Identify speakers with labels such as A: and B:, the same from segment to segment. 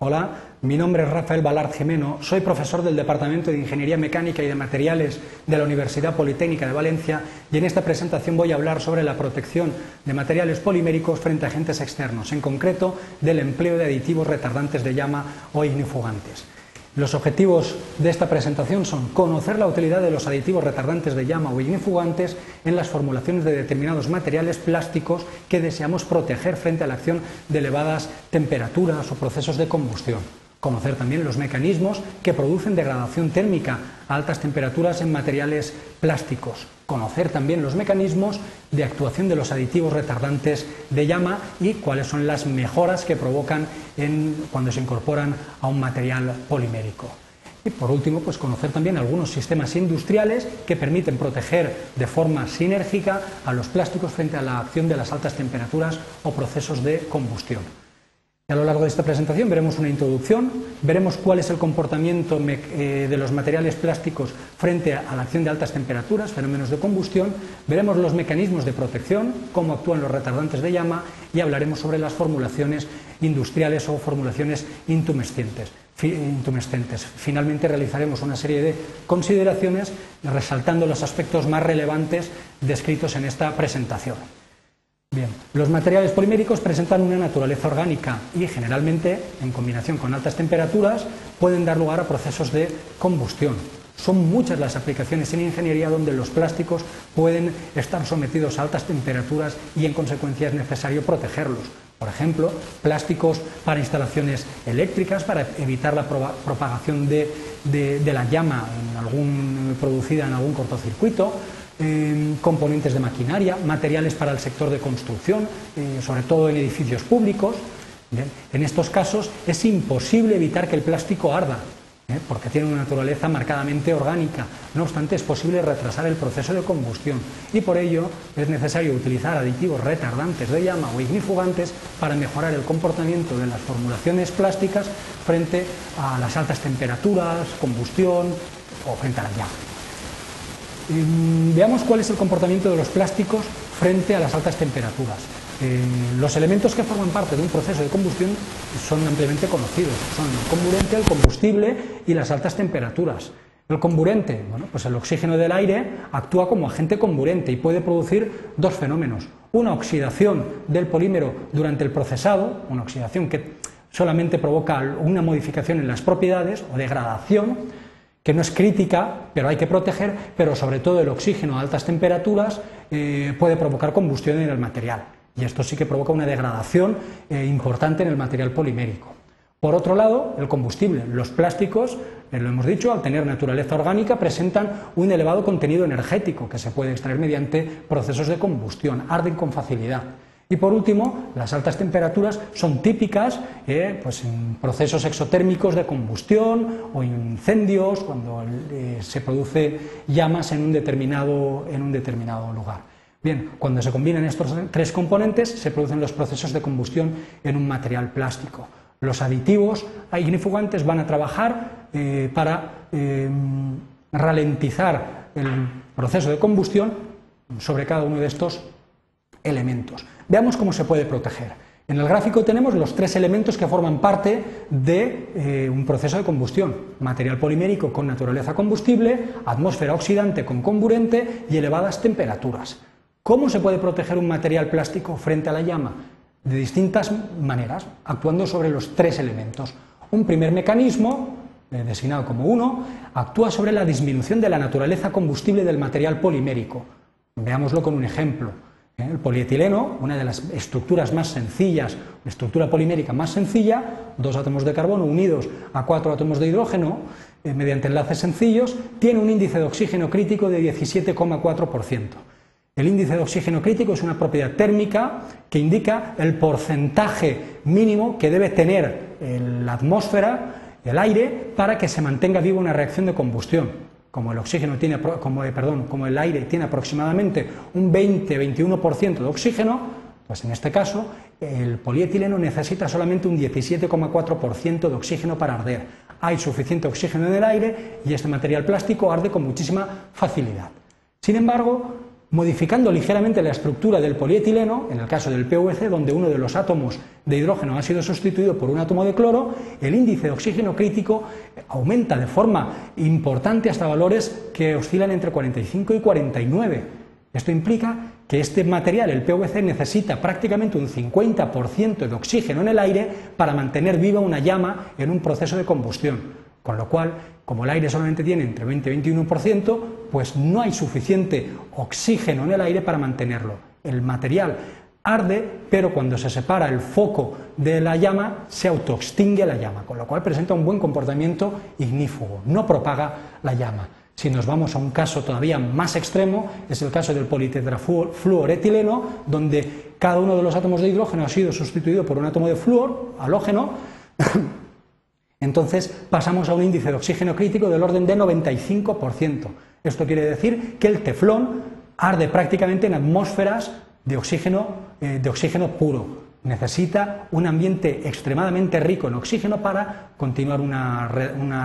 A: Hola, mi nombre es Rafael Balart Jimeno, soy profesor del Departamento de Ingeniería Mecánica y de Materiales de la Universidad Politécnica de Valencia y en esta presentación voy a hablar sobre la protección de materiales poliméricos frente a agentes externos, en concreto del empleo de aditivos retardantes de llama o ignifugantes. Los objetivos de esta presentación son conocer la utilidad de los aditivos retardantes de llama o ignifugantes en las formulaciones de determinados materiales plásticos que deseamos proteger frente a la acción de elevadas temperaturas o procesos de combustión. Conocer también los mecanismos que producen degradación térmica a altas temperaturas en materiales plásticos. Conocer también los mecanismos de actuación de los aditivos retardantes de llama y cuáles son las mejoras que provocan cuando se incorporan a un material polimérico. Y por último, pues conocer también algunos sistemas industriales que permiten proteger de forma sinérgica a los plásticos frente a la acción de las altas temperaturas o procesos de combustión. A lo largo de esta presentación veremos una introducción, veremos cuál es el comportamiento eh, de los materiales plásticos frente a la acción de altas temperaturas, fenómenos de combustión, veremos los mecanismos de protección, cómo actúan los retardantes de llama y hablaremos sobre las formulaciones industriales o formulaciones intumescentes. Finalmente realizaremos una serie de consideraciones resaltando los aspectos más relevantes descritos en esta presentación. Bien, los materiales poliméricos presentan una naturaleza orgánica y generalmente, en combinación con altas temperaturas, pueden dar lugar a procesos de combustión. Son muchas las aplicaciones en ingeniería donde los plásticos pueden estar sometidos a altas temperaturas y en consecuencia es necesario protegerlos. Por ejemplo, plásticos para instalaciones eléctricas, para evitar la propagación de, la llama producida en algún cortocircuito, componentes de maquinaria, materiales para el sector de construcción, eh, sobre todo en edificios públicos. En estos casos es imposible evitar que el plástico arda, ¿eh? porque tiene una naturaleza marcadamente orgánica. No obstante, es posible retrasar el proceso de combustión y por ello es necesario utilizar aditivos retardantes de llama o ignifugantes para mejorar el comportamiento de las formulaciones plásticas frente a las altas temperaturas, combustión o frente a la llama. Em, veamos cuál es el comportamiento de los plásticos frente a las altas temperaturas. Em, los elementos que forman parte de un proceso de combustión son ampliamente conocidos. Son el comburente, el combustible y las altas temperaturas. El comburente, bueno, pues el oxígeno del aire actúa como agente comburente y puede producir dos fenómenos. Una oxidación del polímero durante el procesado, una oxidación que solamente provoca una modificación en las propiedades o degradación, que no es crítica, pero hay que proteger, pero sobre todo el oxígeno a altas temperaturas eh, puede provocar combustión en el material. Y esto sí que provoca una degradación eh, importante en el material polimérico. Por otro lado, el combustible. Los plásticos, eh, lo hemos dicho, al tener naturaleza orgánica, presentan un elevado contenido energético que se puede extraer mediante procesos de combustión, arden con facilidad. Y por último, las altas temperaturas son típicas eh, pues en procesos exotérmicos de combustión o incendios, cuando eh, se produce llamas en un, determinado, en un determinado lugar. Bien, cuando se combinan estos tres componentes, se producen los procesos de combustión en un material plástico. Los aditivos ignifugantes van a trabajar eh, para ralentizar el proceso de combustión sobre cada uno de estos elementos. Veamos cómo se puede proteger. En el gráfico tenemos los tres elementos que forman parte de eh, un proceso de combustión. Material polimérico con naturaleza combustible, atmósfera oxidante con comburente y elevadas temperaturas. ¿Cómo se puede proteger un material plástico frente a la llama? De distintas maneras, actuando sobre los tres elementos. Un primer mecanismo, eh, designado como uno, actúa sobre la disminución de la naturaleza combustible del material polimérico. Veámoslo con un ejemplo. ¿Eh? El polietileno, una de las estructuras más sencillas, una estructura polimérica más sencilla, dos átomos de carbono unidos a cuatro átomos de hidrógeno eh, mediante enlaces sencillos, tiene un índice de oxígeno crítico de 17,4%. El índice de oxígeno crítico es una propiedad térmica que indica el porcentaje mínimo que debe tener la atmósfera, el aire, para que se mantenga viva una reacción de combustión como el oxígeno tiene, como, eh, perdón, como el aire tiene aproximadamente un 20-21% de oxígeno, pues en este caso el polietileno necesita solamente un 17,4% de oxígeno para arder. Hay suficiente oxígeno en el aire y este material plástico arde con muchísima facilidad. Sin embargo, modificando ligeramente la estructura del polietileno, en el caso del PVC, donde uno de los átomos de hidrógeno ha sido sustituido por un átomo de cloro, el índice de oxígeno crítico aumenta de forma importante hasta valores que oscilan entre 45 y 49. Esto implica que este material, el PVC, necesita prácticamente un 50% de oxígeno en el aire para mantener viva una llama en un proceso de combustión. Con lo cual, como el aire solamente tiene entre 20 y 21%, pues no hay suficiente oxígeno en el aire para mantenerlo. El material arde, pero cuando se separa el foco de la llama, se autoextingue la llama, con lo cual presenta un buen comportamiento ignífugo, no propaga la llama. Si nos vamos a un caso todavía más extremo, es el caso del politetrafluoretileno, donde cada uno de los átomos de hidrógeno ha sido sustituido por un átomo de flúor, halógeno, entonces pasamos a un índice de oxígeno crítico del orden de 95%. Esto quiere decir que el teflón arde prácticamente en atmósferas de oxígeno, eh, de oxígeno puro. Necesita un ambiente extremadamente rico en oxígeno para continuar una,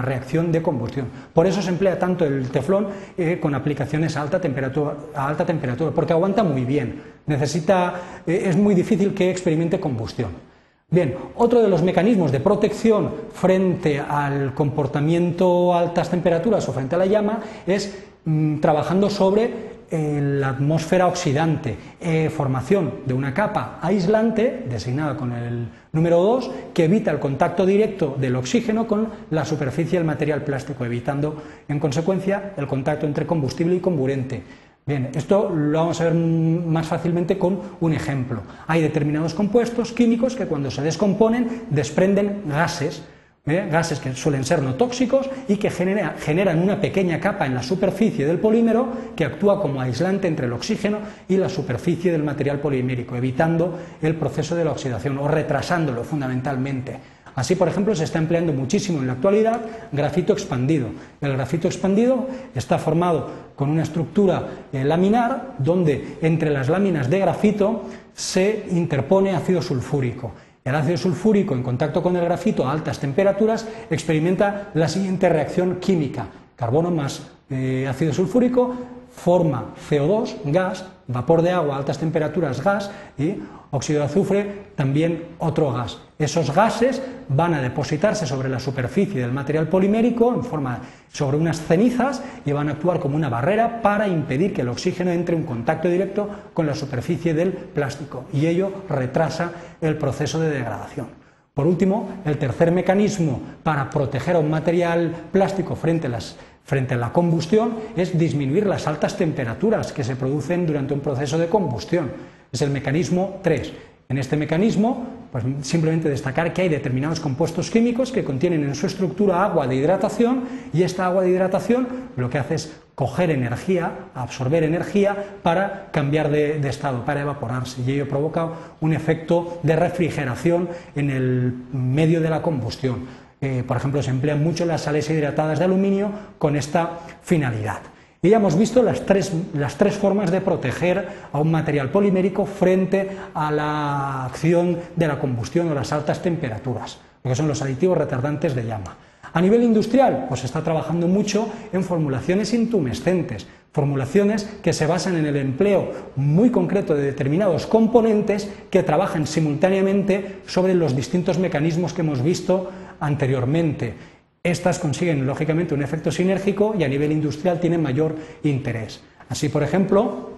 A: reacción de combustión. Por eso se emplea tanto el teflón eh, con aplicaciones a alta, temperatura, a alta temperatura, porque aguanta muy bien. Necesita, eh, es muy difícil que experimente combustión. Bien, otro de los mecanismos de protección frente al comportamiento a altas temperaturas o frente a la llama es mm, trabajando sobre eh, la atmósfera oxidante, eh, formación de una capa aislante, designada con el número 2, que evita el contacto directo del oxígeno con la superficie del material plástico, evitando en consecuencia el contacto entre combustible y comburente. Bien, esto lo vamos a ver más fácilmente con un ejemplo. Hay determinados compuestos químicos que cuando se descomponen desprenden gases, ¿eh? gases que suelen ser no tóxicos y que generan una pequeña capa en la superficie del polímero que actúa como aislante entre el oxígeno y la superficie del material polimérico, evitando el proceso de la oxidación o retrasándolo fundamentalmente. Así, por ejemplo, se está empleando muchísimo en la actualidad grafito expandido. El grafito expandido está formado con una estructura eh, laminar donde entre las láminas de grafito se interpone ácido sulfúrico. El ácido sulfúrico en contacto con el grafito a altas temperaturas experimenta la siguiente reacción química. Carbono más eh, ácido sulfúrico forma CO2, gas, vapor de agua altas temperaturas, gas, y óxido de azufre, también otro gas. Esos gases van a depositarse sobre la superficie del material polimérico en forma sobre unas cenizas y van a actuar como una barrera para impedir que el oxígeno entre en contacto directo con la superficie del plástico y ello retrasa el proceso de degradación. Por último, el tercer mecanismo para proteger a un material plástico frente a las frente a la combustión es disminuir las altas temperaturas que se producen durante un proceso de combustión. Es el mecanismo 3. En este mecanismo, pues simplemente destacar que hay determinados compuestos químicos que contienen en su estructura agua de hidratación y esta agua de hidratación lo que hace es coger energía, absorber energía para cambiar de, de estado, para evaporarse y ello provoca un efecto de refrigeración en el medio de la combustión. Por ejemplo, se emplean mucho las sales hidratadas de aluminio con esta finalidad. Y ya hemos visto las tres, las tres, formas de proteger a un material polimérico frente a la acción de la combustión o las altas temperaturas, que son los aditivos retardantes de llama. A nivel industrial, pues se está trabajando mucho en formulaciones intumescentes, formulaciones que se basan en el empleo muy concreto de determinados componentes que trabajan simultáneamente sobre los distintos mecanismos que hemos visto anteriormente. Estas consiguen, lógicamente, un efecto sinérgico y a nivel industrial tienen mayor interés. Así, por ejemplo,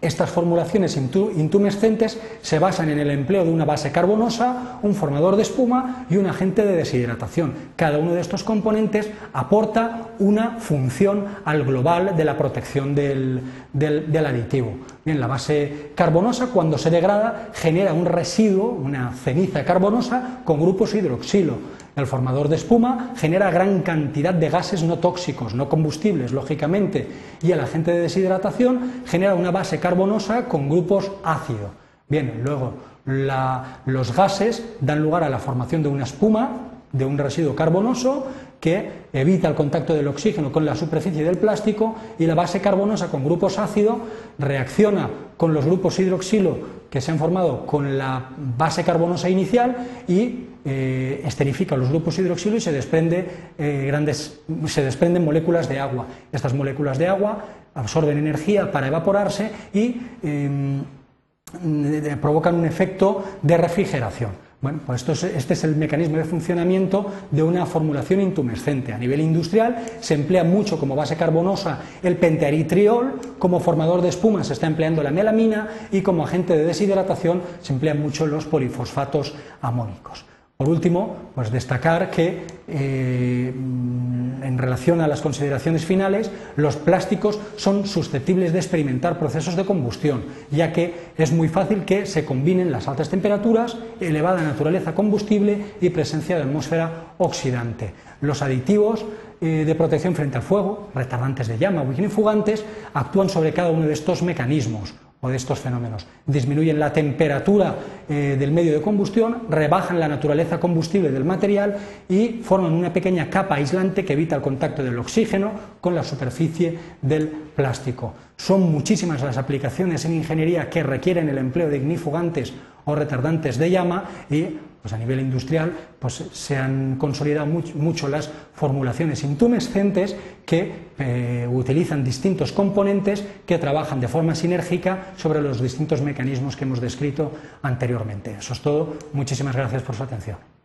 A: estas formulaciones intumescentes se basan en el empleo de una base carbonosa, un formador de espuma y un agente de deshidratación. Cada uno de estos componentes aporta una función al global de la protección del, del aditivo. Bien, la base carbonosa cuando se degrada genera un residuo, una ceniza carbonosa con grupos hidroxilo el formador de espuma genera gran cantidad de gases no tóxicos, no combustibles, lógicamente, y el agente de deshidratación genera una base carbonosa con grupos ácido. Bien, luego los gases dan lugar a la formación de una espuma, de un residuo carbonoso que evita el contacto del oxígeno con la superficie del plástico y la base carbonosa con grupos ácido reacciona con los grupos hidroxilo que se han formado con la base carbonosa inicial y eh, esterifica los grupos hidroxilo y se, desprende, eh, grandes, se desprenden moléculas de agua. Estas moléculas de agua absorben energía para evaporarse y em, provocan un efecto de refrigeración. Bueno, pues este es el mecanismo de funcionamiento de una formulación intumescente. A nivel industrial se emplea mucho como base carbonosa el pentearitriol, como formador de espuma se está empleando la melamina y como agente de deshidratación se emplean mucho los polifosfatos amónicos. Por último, pues destacar que eh, en relación a las consideraciones finales, los plásticos son susceptibles de experimentar procesos de combustión, ya que es muy fácil que se combinen las altas temperaturas, elevada naturaleza combustible y presencia de atmósfera oxidante. Los aditivos eh, de protección frente al fuego, retardantes de llama o ignifugantes, actúan sobre cada uno de estos mecanismos o de estos fenómenos. Disminuyen la temperatura eh, del medio de combustión, rebajan la naturaleza combustible del material y forman una pequeña capa aislante que evita el contacto del oxígeno con la superficie del plástico. Son muchísimas las aplicaciones en ingeniería que requieren el empleo de ignifugantes o retardantes de llama y pues a nivel industrial pues se han consolidado mucho, las formulaciones intumescentes que eh, utilizan distintos componentes que trabajan de forma sinérgica sobre los distintos mecanismos que hemos descrito anteriormente. Eso es todo. Muchísimas gracias por su atención.